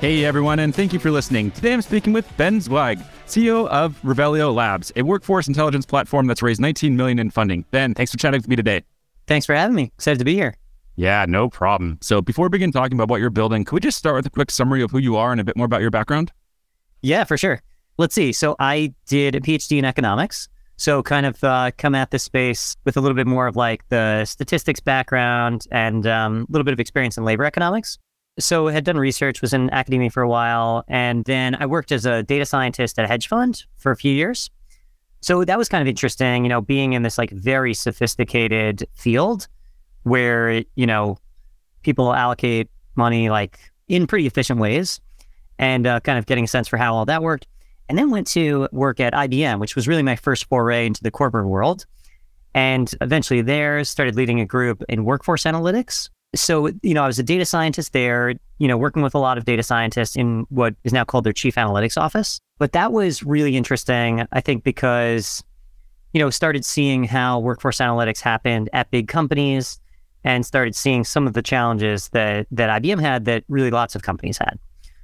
Hey everyone, and thank you for listening. Today I'm speaking with Ben Zweig, CEO of Revelio Labs, a workforce intelligence platform that's raised 19 million in funding. Ben, thanks for chatting with me today. Thanks for having me. Excited to be here. Yeah, no problem. So before we begin talking about what you're building, could we just start with a quick summary of who you are and a bit more about your background? Yeah, for sure. Let's see. So I did a PhD in economics. So kind of uh, come at this space with a little bit more of like the statistics background and um, a little bit of experience in labor economics. So I had done research, was in academia for a while, and then I worked as a data scientist at a hedge fund for a few years. So that was kind of interesting, you know, being in this like very sophisticated field where, you know, people allocate money like in pretty efficient ways and uh, kind of getting a sense for how all that worked. And then went to work at IBM, which was really my first foray into the corporate world. And eventually there started leading a group in workforce analytics so, you know, I was a data scientist there, you know, working with a lot of data scientists in what is now called their chief analytics office. But that was really interesting, I think, because, you know, started seeing how workforce analytics happened at big companies and started seeing some of the challenges that, that IBM had that really lots of companies had.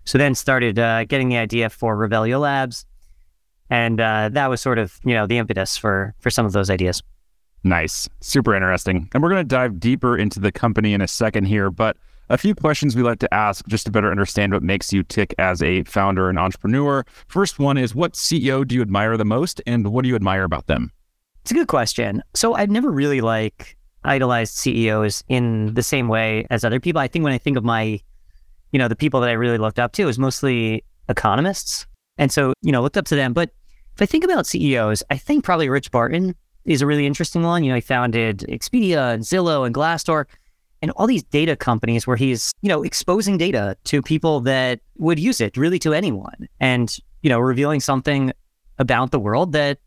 So then started uh, getting the idea for Revelio Labs. And uh, that was sort of, you know, the impetus for, for some of those ideas. Nice. Super interesting. And we're going to dive deeper into the company in a second here, but a few questions we like to ask just to better understand what makes you tick as a founder and entrepreneur. First one is what CEO do you admire the most and what do you admire about them? It's a good question. So I've never really like idolized CEOs in the same way as other people. I think when I think of my, you know, the people that I really looked up to is mostly economists. And so, you know, looked up to them. But if I think about CEOs, I think probably Rich Barton is a really interesting one. You know, he founded Expedia and Zillow and Glassdoor and all these data companies where he's, you know, exposing data to people that would use it really to anyone and, you know, revealing something about the world that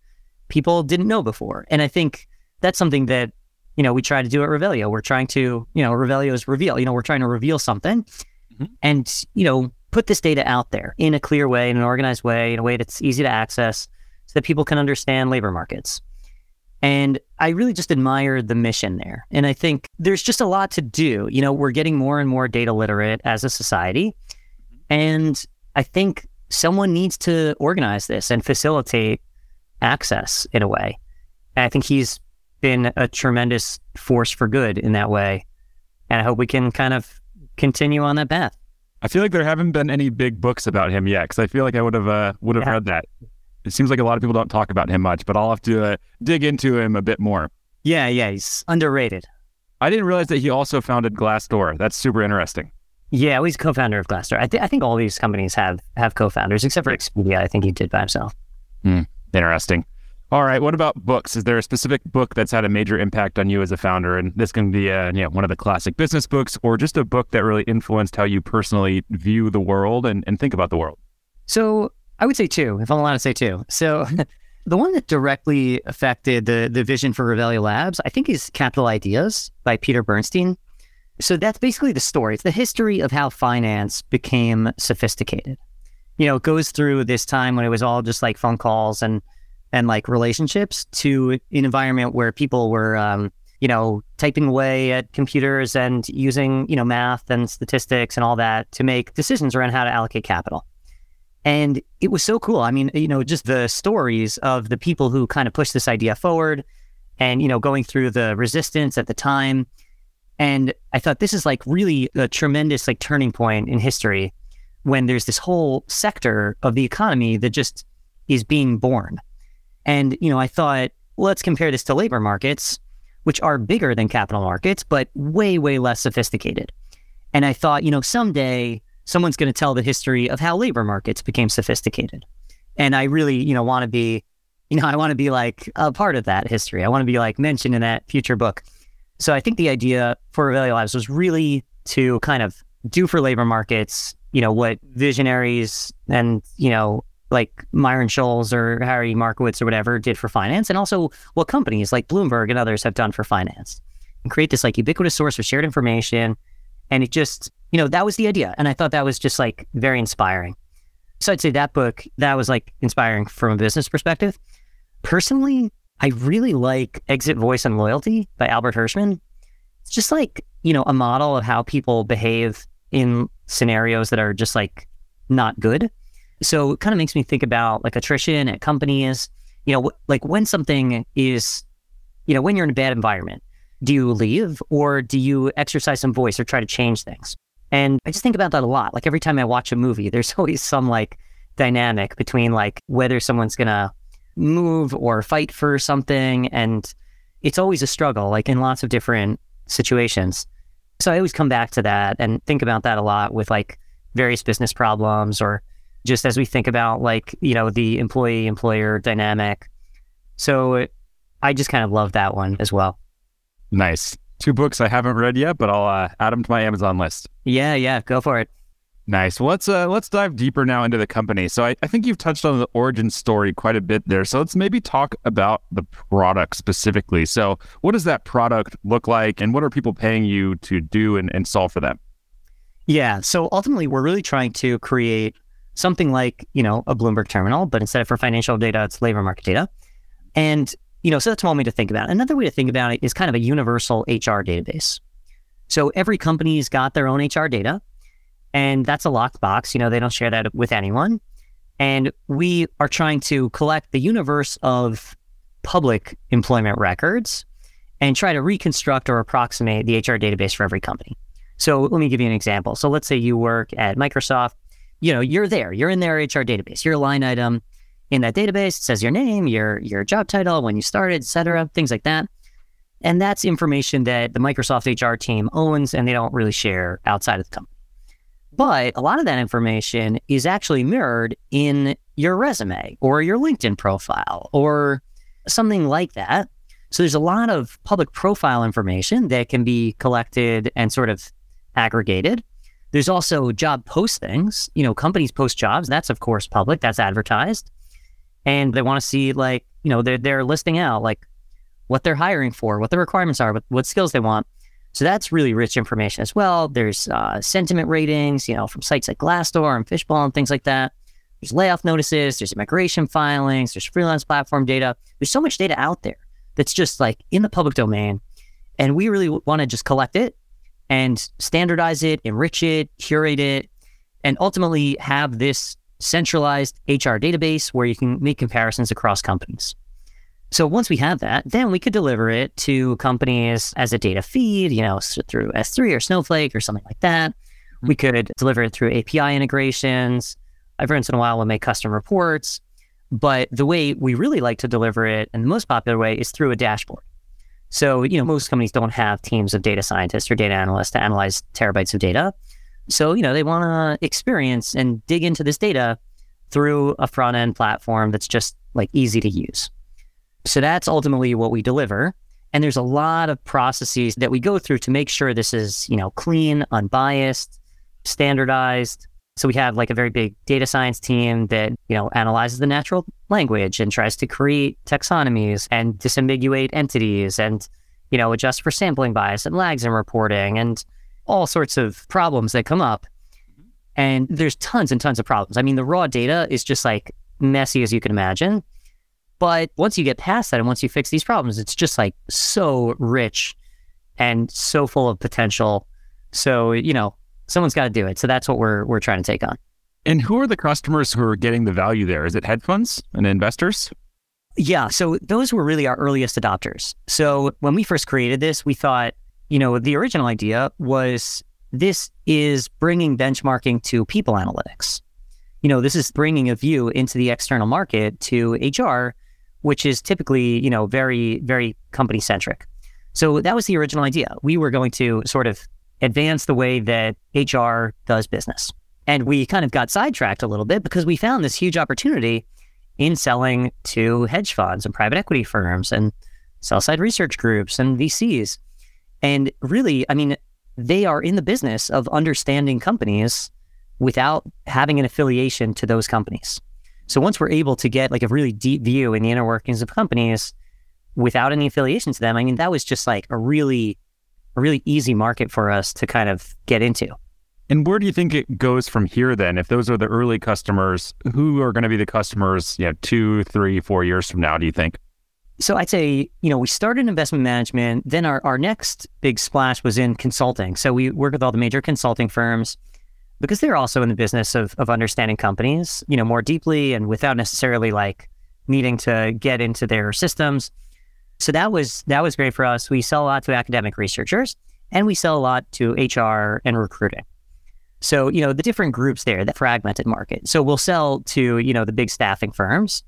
people didn't know before. And I think that's something that, you know, we try to do at Revelio. We're trying to, you know, Revelio is reveal, you know, we're trying to reveal something mm-hmm. and, you know, put this data out there in a clear way, in an organized way, in a way that's easy to access so that people can understand labor markets. And I really just admire the mission there. And I think there's just a lot to do. You know, we're getting more and more data literate as a society. And I think someone needs to organize this and facilitate access in a way. And I think he's been a tremendous force for good in that way. And I hope we can kind of continue on that path. I feel like there haven't been any big books about him yet because I feel like I would have uh, would have yeah. read that. It seems like a lot of people don't talk about him much, but I'll have to uh, dig into him a bit more. Yeah, yeah, he's underrated. I didn't realize that he also founded Glassdoor. That's super interesting. Yeah, well, he's co-founder of Glassdoor. I, th- I think all these companies have have co-founders, except for Expedia. I think he did by himself. Mm, interesting. All right. What about books? Is there a specific book that's had a major impact on you as a founder? And this can be uh, you know, one of the classic business books, or just a book that really influenced how you personally view the world and, and think about the world. So I would say two, if I'm allowed to say two. So the one that directly affected the the vision for Revelio Labs, I think, is Capital Ideas by Peter Bernstein. So that's basically the story. It's the history of how finance became sophisticated. You know, it goes through this time when it was all just like phone calls and and like relationships to an environment where people were um, you know, typing away at computers and using, you know, math and statistics and all that to make decisions around how to allocate capital. And it was so cool. I mean, you know, just the stories of the people who kind of pushed this idea forward and, you know, going through the resistance at the time. And I thought this is like really a tremendous like turning point in history when there's this whole sector of the economy that just is being born. And, you know, I thought, let's compare this to labor markets, which are bigger than capital markets, but way, way less sophisticated. And I thought, you know, someday someone's going to tell the history of how labor markets became sophisticated. And I really, you know, want to be, you know, I want to be like a part of that history. I want to be like mentioned in that future book. So I think the idea for Revelio Labs was really to kind of do for labor markets you know, what visionaries and, you know, like Myron Scholes or Harry Markowitz or whatever did for finance, and also what companies like Bloomberg and others have done for finance, and create this like ubiquitous source of shared information. And it just, you know, that was the idea. And I thought that was just like very inspiring. So I'd say that book, that was like inspiring from a business perspective. Personally, I really like Exit Voice and Loyalty by Albert Hirschman. It's just like, you know, a model of how people behave in scenarios that are just like not good. So it kind of makes me think about like attrition at companies, you know, like when something is, you know, when you're in a bad environment, do you leave or do you exercise some voice or try to change things? And I just think about that a lot. Like every time I watch a movie, there's always some like dynamic between like whether someone's going to move or fight for something. And it's always a struggle, like in lots of different situations. So I always come back to that and think about that a lot with like various business problems or just as we think about like, you know, the employee employer dynamic. So I just kind of love that one as well. Nice. Two books I haven't read yet, but I'll uh, add them to my Amazon list. Yeah, yeah, go for it. Nice. Well, let's uh, let's dive deeper now into the company. So I, I think you've touched on the origin story quite a bit there. So let's maybe talk about the product specifically. So what does that product look like, and what are people paying you to do and, and solve for them? Yeah. So ultimately, we're really trying to create something like you know a Bloomberg terminal, but instead of for financial data, it's labor market data. And you know, so that's one way to think about it. Another way to think about it is kind of a universal HR database. So every company's got their own HR data and that's a locked box. You know, they don't share that with anyone. And we are trying to collect the universe of public employment records and try to reconstruct or approximate the HR database for every company. So let me give you an example. So let's say you work at Microsoft. You know, you're there. You're in their HR database. You're a line item in that database. It says your name, your your job title, when you started, et cetera, things like that. And that's information that the Microsoft HR team owns and they don't really share outside of the company. But a lot of that information is actually mirrored in your resume or your LinkedIn profile or something like that. So there's a lot of public profile information that can be collected and sort of aggregated. There's also job postings. You know, companies post jobs. That's of course public. That's advertised, and they want to see like you know they're they're listing out like what they're hiring for, what the requirements are, what, what skills they want. So that's really rich information as well. There's uh, sentiment ratings, you know, from sites like Glassdoor and Fishbowl and things like that. There's layoff notices, there's immigration filings, there's freelance platform data. There's so much data out there that's just like in the public domain. And we really want to just collect it and standardize it, enrich it, curate it, and ultimately have this centralized HR database where you can make comparisons across companies. So once we have that, then we could deliver it to companies as a data feed, you know, through S3 or Snowflake or something like that. Hmm. We could deliver it through API integrations. Every once in a while, we'll make custom reports. But the way we really like to deliver it, and the most popular way, is through a dashboard. So, you know, most companies don't have teams of data scientists or data analysts to analyze terabytes of data. So, you know, they want to experience and dig into this data through a front end platform that's just like easy to use. So that's ultimately what we deliver. And there's a lot of processes that we go through to make sure this is, you know, clean, unbiased, standardized. So we have like a very big data science team that, you know, analyzes the natural language and tries to create taxonomies and disambiguate entities and, you know, adjust for sampling bias and lags in reporting and all sorts of problems that come up. Mm-hmm. And there's tons and tons of problems. I mean, the raw data is just like messy as you can imagine. But once you get past that and once you fix these problems, it's just like so rich and so full of potential. So, you know, someone's got to do it. So that's what we're we're trying to take on. And who are the customers who are getting the value there? Is it hedge funds and investors? Yeah, so those were really our earliest adopters. So when we first created this, we thought, you know, the original idea was this is bringing benchmarking to people analytics. You know, this is bringing a view into the external market to HR which is typically, you know, very, very company centric. So that was the original idea. We were going to sort of advance the way that HR does business. And we kind of got sidetracked a little bit because we found this huge opportunity in selling to hedge funds and private equity firms and sell side research groups and VCs. And really, I mean, they are in the business of understanding companies without having an affiliation to those companies. So once we're able to get like a really deep view in the inner workings of companies without any affiliation to them, I mean, that was just like a really, a really easy market for us to kind of get into. And where do you think it goes from here then? If those are the early customers, who are going to be the customers, you know, two, three, four years from now, do you think? So I'd say, you know, we started investment management. Then our, our next big splash was in consulting. So we work with all the major consulting firms because they're also in the business of, of understanding companies, you know, more deeply and without necessarily like needing to get into their systems. So that was that was great for us. We sell a lot to academic researchers and we sell a lot to HR and recruiting. So, you know, the different groups there, the fragmented market. So we'll sell to, you know, the big staffing firms.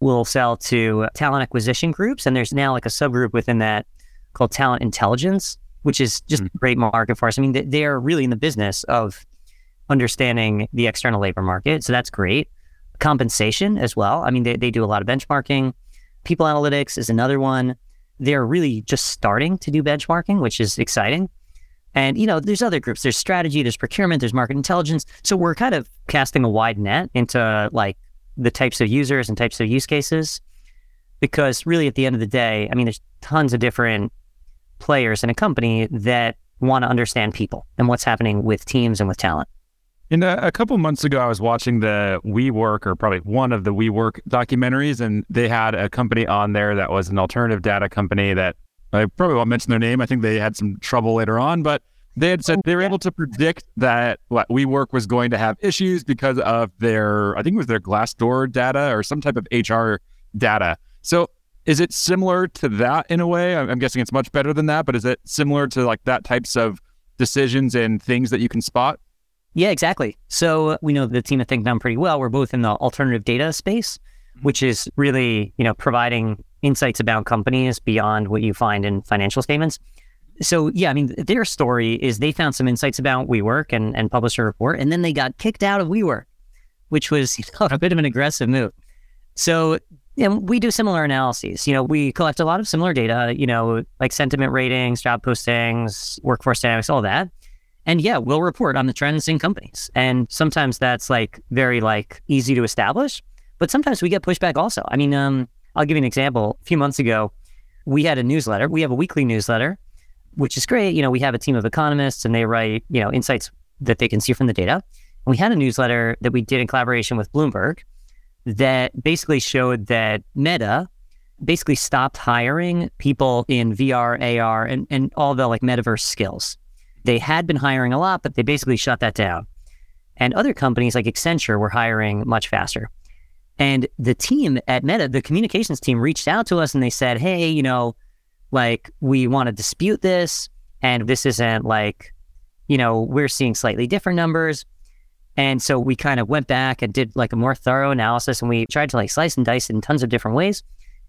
We'll sell to talent acquisition groups. And there's now like a subgroup within that called talent intelligence, which is just mm-hmm. a great market for us. I mean, they're really in the business of understanding the external labor market. So that's great. Compensation as well. I mean, they, they do a lot of benchmarking. People analytics is another one. They're really just starting to do benchmarking, which is exciting. And, you know, there's other groups. There's strategy, there's procurement, there's market intelligence. So we're kind of casting a wide net into like the types of users and types of use cases. Because really at the end of the day, I mean, there's tons of different players in a company that want to understand people and what's happening with teams and with talent. In a, uh, a couple months ago, I was watching the WeWork, or probably one of the WeWork documentaries, and they had a company on there that was an alternative data company that I probably won't mention their name. I think they had some trouble later on, but they had said they were able to predict that what WeWork was going to have issues because of their, I think it was their Glassdoor data or some type of HR data. So is it similar to that in a way? I'm guessing it's much better than that, but is it similar to like that types of decisions and things that you can spot? Yeah, exactly. So we know the team at ThinkNum pretty well. We're both in the alternative data space, mm-hmm. which is really, you know, providing insights about companies beyond what you find in financial statements. So yeah, I mean, their story is they found some insights about WeWork and, and published a report, and then they got kicked out of WeWork, which was you know, a bit of an aggressive move. So yeah, we do similar analyses. You know, we collect a lot of similar data, you know, like sentiment ratings, job postings, workforce dynamics, all that. And yeah, we'll report on the trends in companies. And sometimes that's like very like easy to establish, but sometimes we get pushback also. I mean, um, I'll give you an example. A few months ago, we had a newsletter. We have a weekly newsletter, which is great. You know, we have a team of economists and they write, you know, insights that they can see from the data. And we had a newsletter that we did in collaboration with Bloomberg that basically showed that Meta basically stopped hiring people in VR, AR, and, and all the like metaverse skills. They had been hiring a lot, but they basically shut that down. And other companies like Accenture were hiring much faster. And the team at Meta, the communications team, reached out to us and they said, hey, you know, like we want to dispute this. And this isn't like, you know, we're seeing slightly different numbers. And so we kind of went back and did like a more thorough analysis and we tried to like slice and dice it in tons of different ways.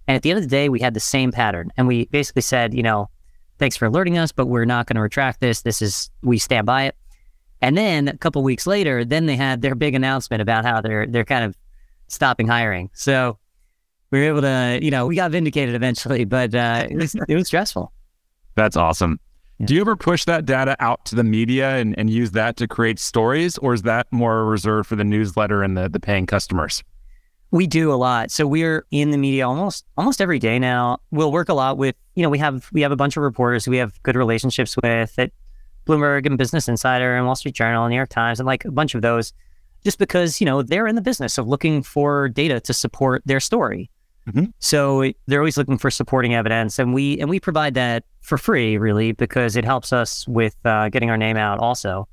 And at the end of the day, we had the same pattern. And we basically said, you know, thanks for alerting us, but we're not going to retract this. This is, we stand by it. And then a couple weeks later, then they had their big announcement about how they're, they're kind of stopping hiring. So we were able to, you know, we got vindicated eventually, but uh, it, was, it was stressful. That's awesome. Yeah. Do you ever push that data out to the media and, and use that to create stories, or is that more reserved for the newsletter and the, the paying customers? We do a lot. So we're in the media almost almost every day now. We'll work a lot with, you know, we have we have a bunch of reporters we have good relationships with at Bloomberg and Business Insider and Wall Street Journal and New York Times and like a bunch of those just because, you know, they're in the business of looking for data to support their story. Mm-hmm. So they're always looking for supporting evidence, and we and we provide that for free, really, because it helps us with uh, getting our name out. Also,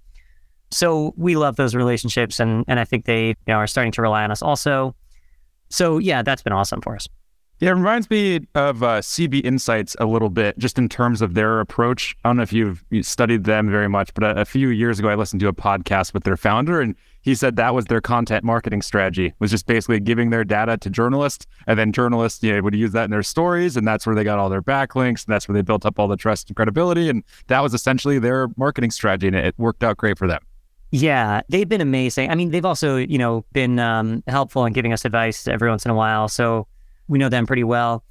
so we love those relationships, and and I think they you know, are starting to rely on us also. So yeah, that's been awesome for us. Yeah, it reminds me of uh, CB Insights a little bit, just in terms of their approach. I don't know if you've studied them very much, but a, a, few years ago, I listened to a podcast with their founder, and he said that was their content marketing strategy, was just basically giving their data to journalists, and then journalists you know, would use that in their stories, and that's where they got all their backlinks, and that's where they built up all the trust and credibility, and that was essentially their marketing strategy, and it worked out great for them. Yeah, they've been amazing. I mean, they've also, you know, been um, helpful in giving us advice every once in a while. So we know them pretty well.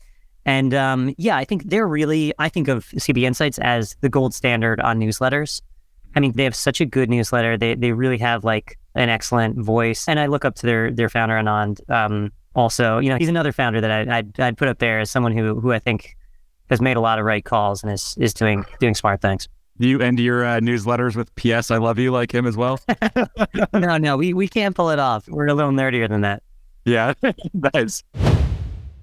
And um, yeah, I think they're really, I think of CB Insights as the gold standard on newsletters. I mean, they have such a good newsletter. They they really have like an excellent voice, and I look up to their their founder Anand. Um, also, you know, he's another founder that I, I'd, I'd put up there as someone who who I think has made a lot of right calls and is is doing doing smart things. You end your uh, newsletters with "P.S. I love you" like him as well. no, no, we we can't pull it off. We're a little nerdier than that. Yeah, nice.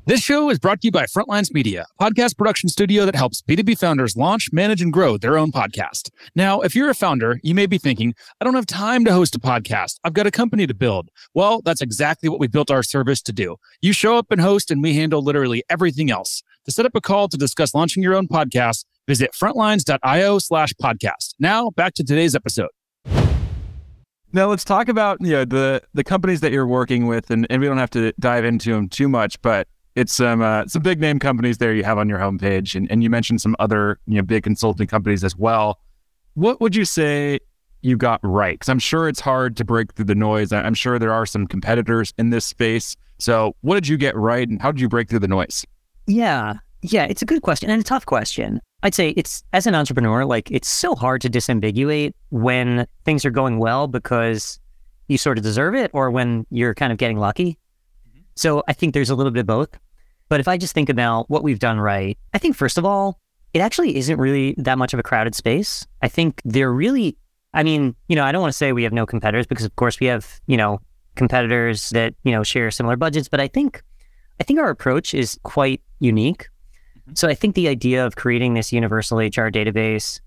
This show is brought to you by Frontlines Media, a podcast production studio that helps B2B founders launch, manage, and grow their own podcast. Now, if you're a founder, you may be thinking, I don't have time to host a podcast. I've got a company to build. Well, that's exactly what we built our service to do. You show up and host, and we handle literally everything else. To set up a call to discuss launching your own podcast, visit frontlines.io slash podcast. Now, back to today's episode. Now let's talk about you know the the companies that you're working with, and, and we don't have to dive into them too much, but it's some uh, some big name companies there you have on your homepage, and, and you mentioned some other you know big consulting companies as well. What would you say you got right? Because I'm sure it's hard to break through the noise. I'm sure there are some competitors in this space. So what did you get right, and how did you break through the noise? Yeah, yeah, it's a good question and a tough question. I'd say it's as an entrepreneur, like it's so hard to disambiguate when things are going well because you sort of deserve it, or when you're kind of getting lucky. So I think there's a little bit of both. But if I just think about what we've done right, I think first of all, it actually isn't really that much of a crowded space. I think they're really, I mean, you know, I don't want to say we have no competitors because of course we have, you know, competitors that, you know, share similar budgets, but I think I think our approach is quite unique. Mm-hmm. So I think the idea of creating this universal HR database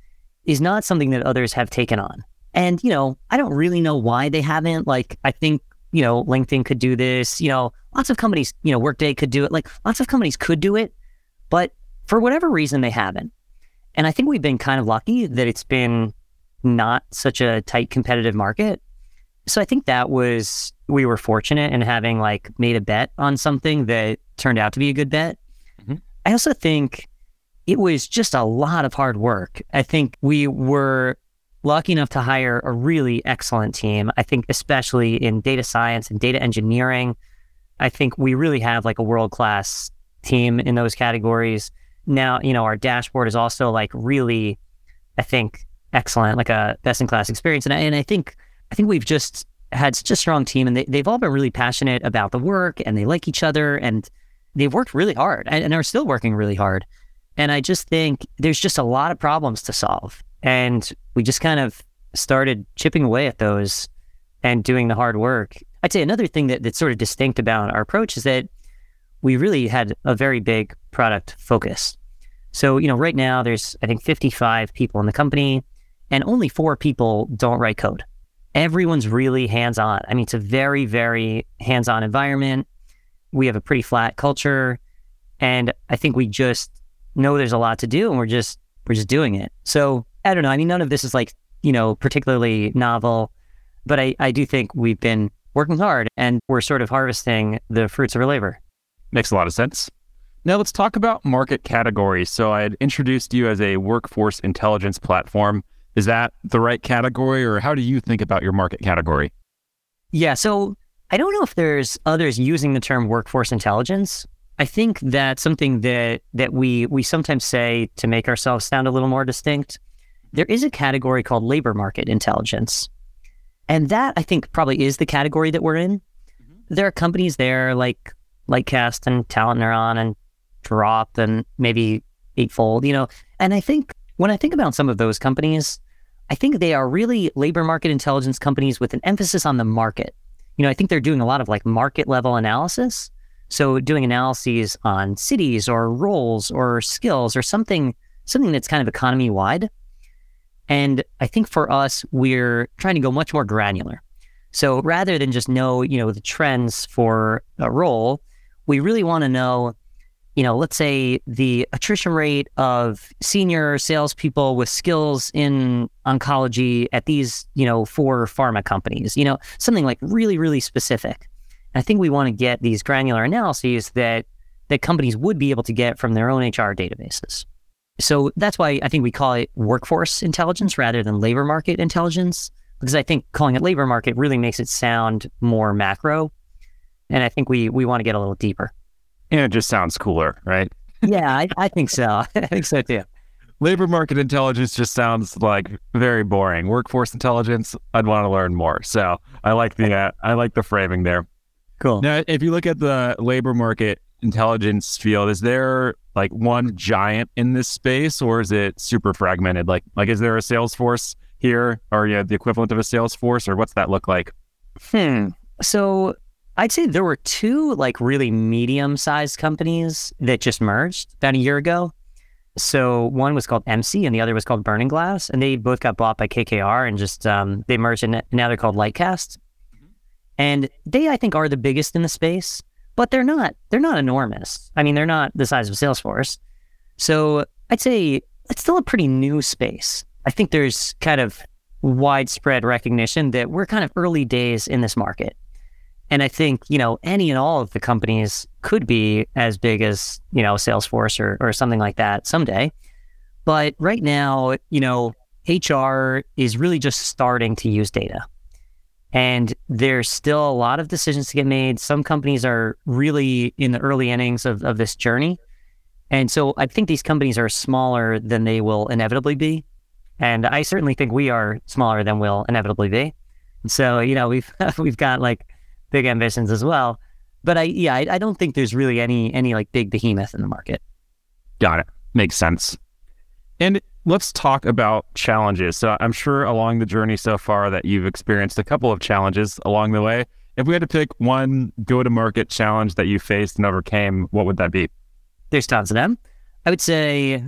is not something that others have taken on. And, you know, I don't really know why they haven't. Like, I think you know, LinkedIn could do this. You know, lots of companies, you know, Workday could do it. Like lots of companies could do it, but for whatever reason, they haven't. And I think we've been kind of lucky that it's been not such a tight competitive market. So I think that was, we were fortunate in having like made a bet on something that turned out to be a good bet. Mm-hmm. I also think it was just a lot of hard work. I think we were lucky enough to hire a really excellent team. I think, especially in data science and data engineering, I think we really have like a world class team in those categories. Now, you know, our dashboard is also like really, I think, excellent, like a best in class experience. And I, and I think, I think we've just had such a strong team and they, they've all been really passionate about the work and they like each other and they've worked really hard and, and are still working really hard. And I just think there's just a lot of problems to solve. And we just kind of started chipping away at those and doing the hard work. I'd say another thing that, that's sort of distinct about our approach is that we really had a very big product focus. So, you know, right now there's, I think, 55 people in the company and only four people don't write code. Everyone's really hands on. I mean, it's a very, very hands on environment. We have a pretty flat culture. And I think we just know there's a lot to do and we're just, we're just doing it. So I don't know. I mean, none of this is like, you know, particularly novel, but I, I do think we've been working hard and we're sort of harvesting the fruits of our labor. Makes a lot of sense. Now let's talk about market categories. So I had introduced you as a workforce intelligence platform. Is that the right category or how do you think about your market category? Yeah. So I don't know if there's others using the term workforce intelligence. I think that something that that we we sometimes say to make ourselves sound a little more distinct there is a category called labor market intelligence. And that I think probably is the category that we're in. Mm-hmm. There are companies there like Lightcast and Talent Neuron and Draup and maybe Eightfold, you know. And I think when I think about some of those companies, I think they are really labor market intelligence companies with an emphasis on the market. You know, I think they're doing a lot of like market level analysis. So doing analyses on cities or roles or skills or something something that's kind of economy wide. And I think for us, we're trying to go much more granular. So rather than just know, you know, the trends for a role, we really want to know, you know, let's say the attrition rate of senior salespeople with skills in oncology at these, you know, four pharma companies, you know, something like really, really specific. And I think we want to get these granular analyses that that companies would be able to get from their own HR databases. So that's why I think we call it workforce intelligence rather than labor market intelligence, because I think calling it labor market really makes it sound more macro. And I think we we want to get a little deeper. And it just sounds cooler, right? yeah, I, I, think so. I think so too. labor market intelligence just sounds like very boring. Workforce intelligence, I'd want to learn more. So I like the uh, I like the framing there. Cool. Now, if you look at the labor market intelligence field, is there like one giant in this space, or is it super fragmented? Like, like is there a Salesforce here, or yeah, the equivalent of a Salesforce, or what's that look like? Hmm. So I'd say there were two like really medium sized companies that just merged about a year ago. So one was called Emsi and the other was called Burning Glass, and they both got bought by KKR and just um, they merged and now they're called Lightcast. And they, I think, are the biggest in the space, but they're not they're not enormous. I mean, they're not the size of Salesforce. So I'd say it's still a pretty new space. I think there's kind of widespread recognition that we're kind of early days in this market. And I think, you know, any and all of the companies could be as big as, you know, Salesforce or, or something like that someday. But right now, you know, HR is really just starting to use data. And there's still a lot of decisions to get made. Some companies are really in the early innings of, of this journey. And so I think these companies are smaller than they will inevitably be. And I certainly think we are smaller than we'll inevitably be. So, you know, we've we've got like big ambitions as well. But I yeah, I, I don't think there's really any any like big behemoth in the market. Got it. Makes sense. And let's talk about challenges. So I'm sure along the journey so far that you've experienced a couple of challenges along the way. If we had to pick one go to market challenge that you faced and overcame, what would that be? There's tons of them. I would say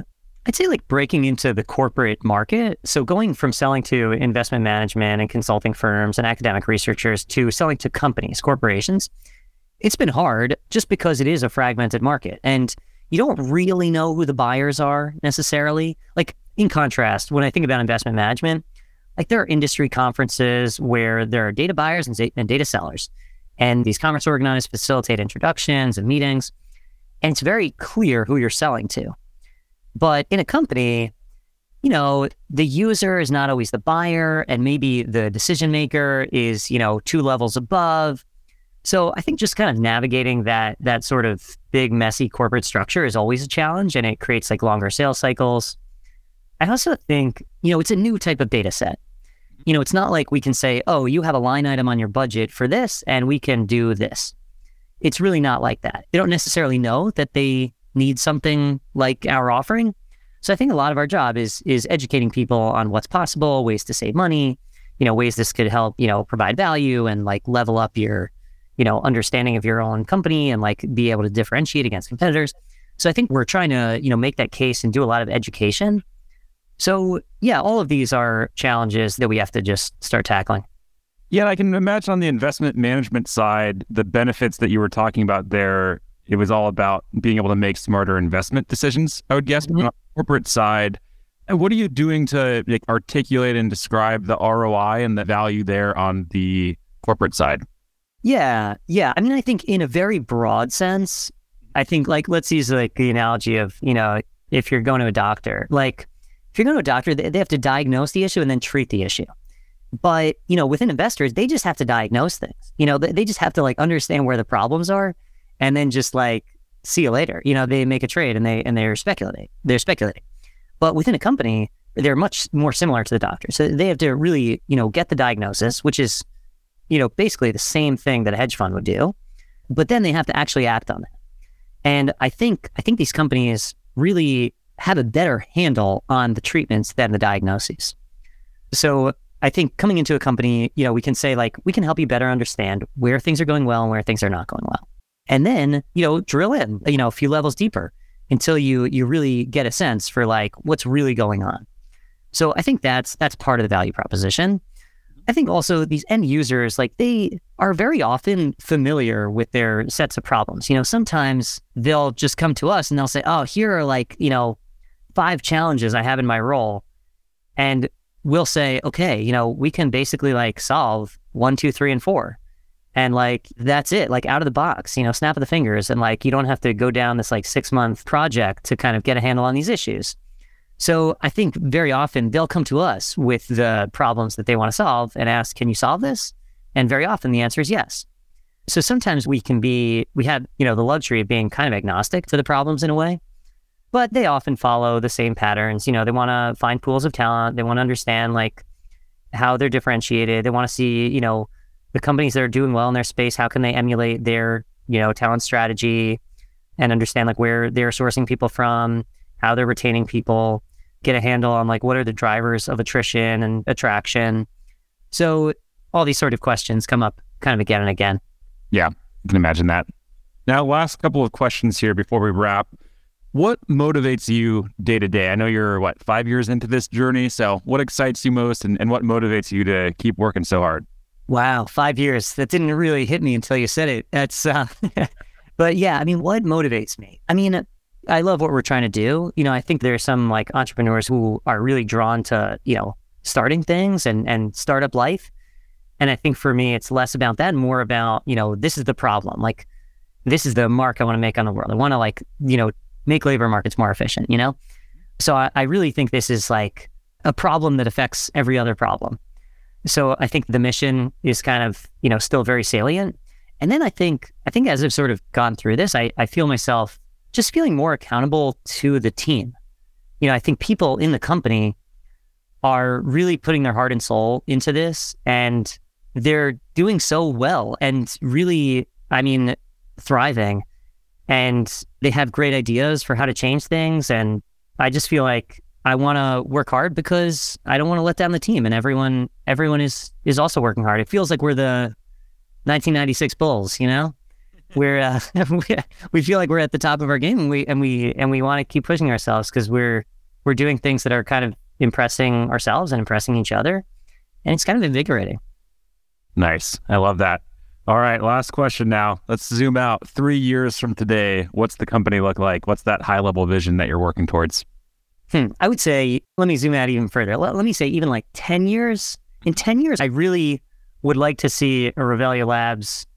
I'd say like breaking into the corporate market. So going from selling to investment management and consulting firms and academic researchers to selling to companies, corporations, it's been hard just because it is a fragmented market. And you don't really know who the buyers are necessarily. Like in contrast, when I think about investment management, like there are industry conferences where there are data buyers and, and data sellers. And these conference organizers facilitate introductions and meetings. And it's very clear who you're selling to. But in a company, you know, the user is not always the buyer, and maybe the decision maker is, you know, two levels above. So I think just kind of navigating that that sort of big messy corporate structure is always a challenge, and it creates like longer sales cycles. I also think, you know, it's a new type of data set. You know, it's not like we can say, oh, you have a line item on your budget for this, and we can do this. It's really not like that. They don't necessarily know that they need something like our offering. So I think a lot of our job is is educating people on what's possible, ways to save money, you know, ways this could help, you know, provide value and like level up your, you know, understanding of your own company and like be able to differentiate against competitors. So I think we're trying to, you know, make that case and do a lot of education. So yeah, all of these are challenges that we have to just start tackling. Yeah, I can imagine on the investment management side, the benefits that you were talking about there it was all about being able to make smarter investment decisions, I would guess. Mm-hmm. on the corporate side, what are you doing to like, articulate and describe the ROI and the value there on the corporate side? Yeah, yeah. I mean, I think in a very broad sense, I think like let's use like the analogy of you know if you're going to a doctor, like if you're going to a doctor, they, have to diagnose the issue and then treat the issue. But you know, within investors, they just have to diagnose things. You know, they, they just have to like understand where the problems are and then just like see you later. You know, they make a trade and they and they're speculating. They're speculating. But within a company, they're much more similar to the doctor. So they have to really, you know, get the diagnosis, which is, you know, basically the same thing that a hedge fund would do. But then they have to actually act on it. And I think I think these companies really have a better handle on the treatments than the diagnoses. So I think coming into a company, you know, we can say like we can help you better understand where things are going well and where things are not going well. And then you know drill in you know a few levels deeper until you you really get a sense for like what's really going on. So i think that's that's part of the value proposition. I think also these end users like they are very often familiar with their sets of problems. You know sometimes they'll just come to us and they'll say oh here are like you know five challenges i have in my role and we'll say okay you know we can basically like solve one two three and four. And like that's it like out of the box you know snap of the fingers and like you don't have to go down this like six month project to kind of get a handle on these issues. So i think very often they'll come to us with the problems that they want to solve and ask can you solve this? And very often the answer is yes. So sometimes we can be we have you know the luxury of being kind of agnostic to the problems in a way but they often follow the same patterns. You know, they want to find pools of talent. They want to understand like how they're differentiated. They want to see, you know, the companies that are doing well in their space. How can they emulate their, you know, talent strategy and understand like where they're sourcing people from, how they're retaining people, get a handle on like what are the drivers of attrition and attraction. So all these sort of questions come up kind of again and again. Yeah, I can imagine that. Now, last couple of questions here before we wrap. What motivates you day to day? I know you're what five years into this journey. So, what excites you most, and, and what motivates you to keep working so hard? Wow, five years. That didn't really hit me until you said it. That's, uh, but yeah, I mean, what motivates me? I mean, I love what we're trying to do. You know, I think there are some like entrepreneurs who are really drawn to, you know, starting things and and startup life. And I think for me, it's less about that, more about, you know, this is the problem. Like, this is the mark I want to make on the world. I want to like, you know, make labor markets more efficient, you know? So I, I really think this is like a problem that affects every other problem. So I think the mission is kind of, you know, still very salient. And then I think, I think as I've sort of gone through this, I, I feel myself just feeling more accountable to the team. You know, I think people in the company are really putting their heart and soul into this and they're doing so well and really, I mean, thriving and they have great ideas for how to change things. And I just feel like I want to work hard because I don't want to let down the team, and everyone everyone is is also working hard. It feels like we're the 1996 Bulls, you know. We're uh, we feel like we're at the top of our game, and we and we and we want to keep pushing ourselves because we're we're doing things that are kind of impressing ourselves and impressing each other, and it's kind of invigorating. Nice, I love that. All right, last question now. Let's zoom out. Three years from today, what's the company look like? What's that high level vision that you're working towards? Hmm. I would say, let me zoom out even further. Let, let, me say, even like 10 years. In 10 years, I really would like to see a Revelio Labs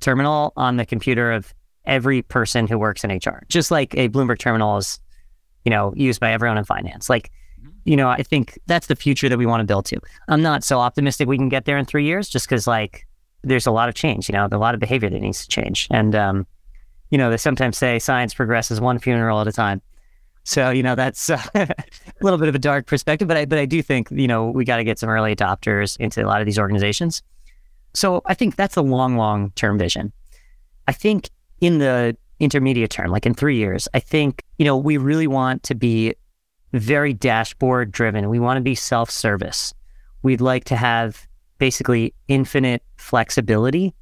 terminal on the computer of every person who works in HR, just like a Bloomberg terminal is, you know, used by everyone in finance. Like, mm-hmm. you know, I think that's the future that we want to build to. I'm not so optimistic we can get there in three years just because, like, there's a lot of change, you know, a lot of behavior that needs to change. And, um, you know, they sometimes say science progresses one funeral at a time. So, you know, that's uh, a little bit of a dark perspective, but I, but I do think, you know, we got to get some early adopters into a lot of these organizations. So I think that's a long, long term vision. I think in the intermediate term, like in three years, I think, you know, we really want to be very dashboard driven. We want to be self service. We'd like to have basically infinite flexibility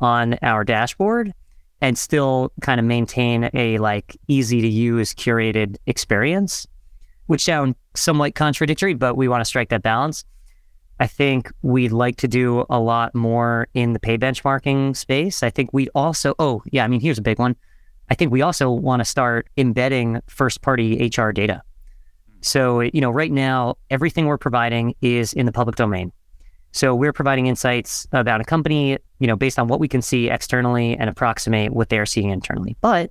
on our dashboard and still kind of maintain a like easy to use curated experience which sound somewhat contradictory but we want to strike that balance. I think we'd like to do a lot more in the pay benchmarking space. I think we also oh yeah i mean here's a big one. I think we also want to start embedding first party hr data. So you know right now everything we're providing is in the public domain so we're providing insights about a company, you know, based on what we can see externally and approximate what they're seeing internally. But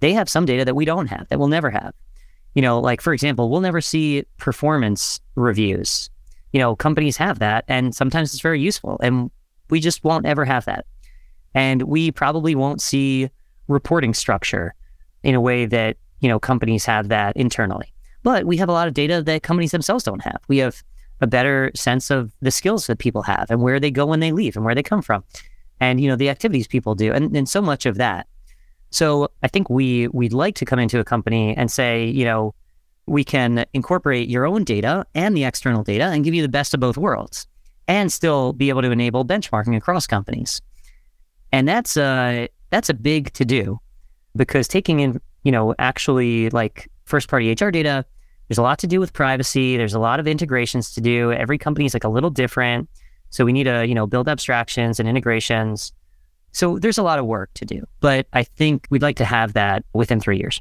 they have some data that we don't have, that we'll never have. You know, like for example, we'll never see performance reviews. You know, companies have that and sometimes it's very useful and we just won't ever have that. And we probably won't see reporting structure in a way that, you know, companies have that internally. But we have a lot of data that companies themselves don't have. We have a better sense of the skills that people have and where they go when they leave and where they come from and you know the activities people do and, and so much of that. So i think we we'd like to come into a company and say you know we can incorporate your own data and the external data and give you the best of both worlds and still be able to enable benchmarking across companies. And that's a that's a big to do because taking in you know actually like first party hr data there's a lot to do with privacy. There's a lot of integrations to do. Every company is like a little different. So we need to, you know, build abstractions and integrations. So there's a lot of work to do, but I think we'd like to have that within three years.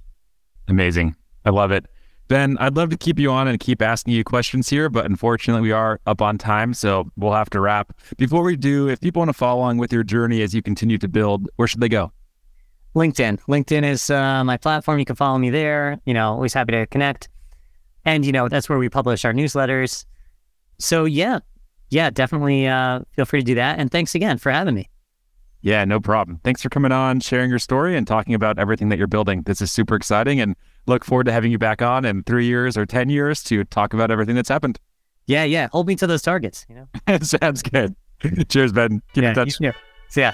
Amazing. I love it. Ben, I'd love to keep you on and keep asking you questions here, but unfortunately, we are up on time, so we'll have to wrap. Before we do, if people want to follow along with your journey as you continue to build, where should they go? LinkedIn. LinkedIn is uh, my platform. You can follow me there. You know, always happy to connect. And, you know, that's where we publish our newsletters. So, yeah, yeah, definitely uh, feel free to do that. And thanks again for having me. Yeah, no problem. Thanks for coming on, sharing your story, and talking about everything that you're building. This is super exciting. And look forward to having you back on in three years or 10 years to talk about everything that's happened. Yeah, yeah. Hold me to those targets. You know, sounds good. Cheers, Ben. Keep yeah, in touch. Yeah. See ya.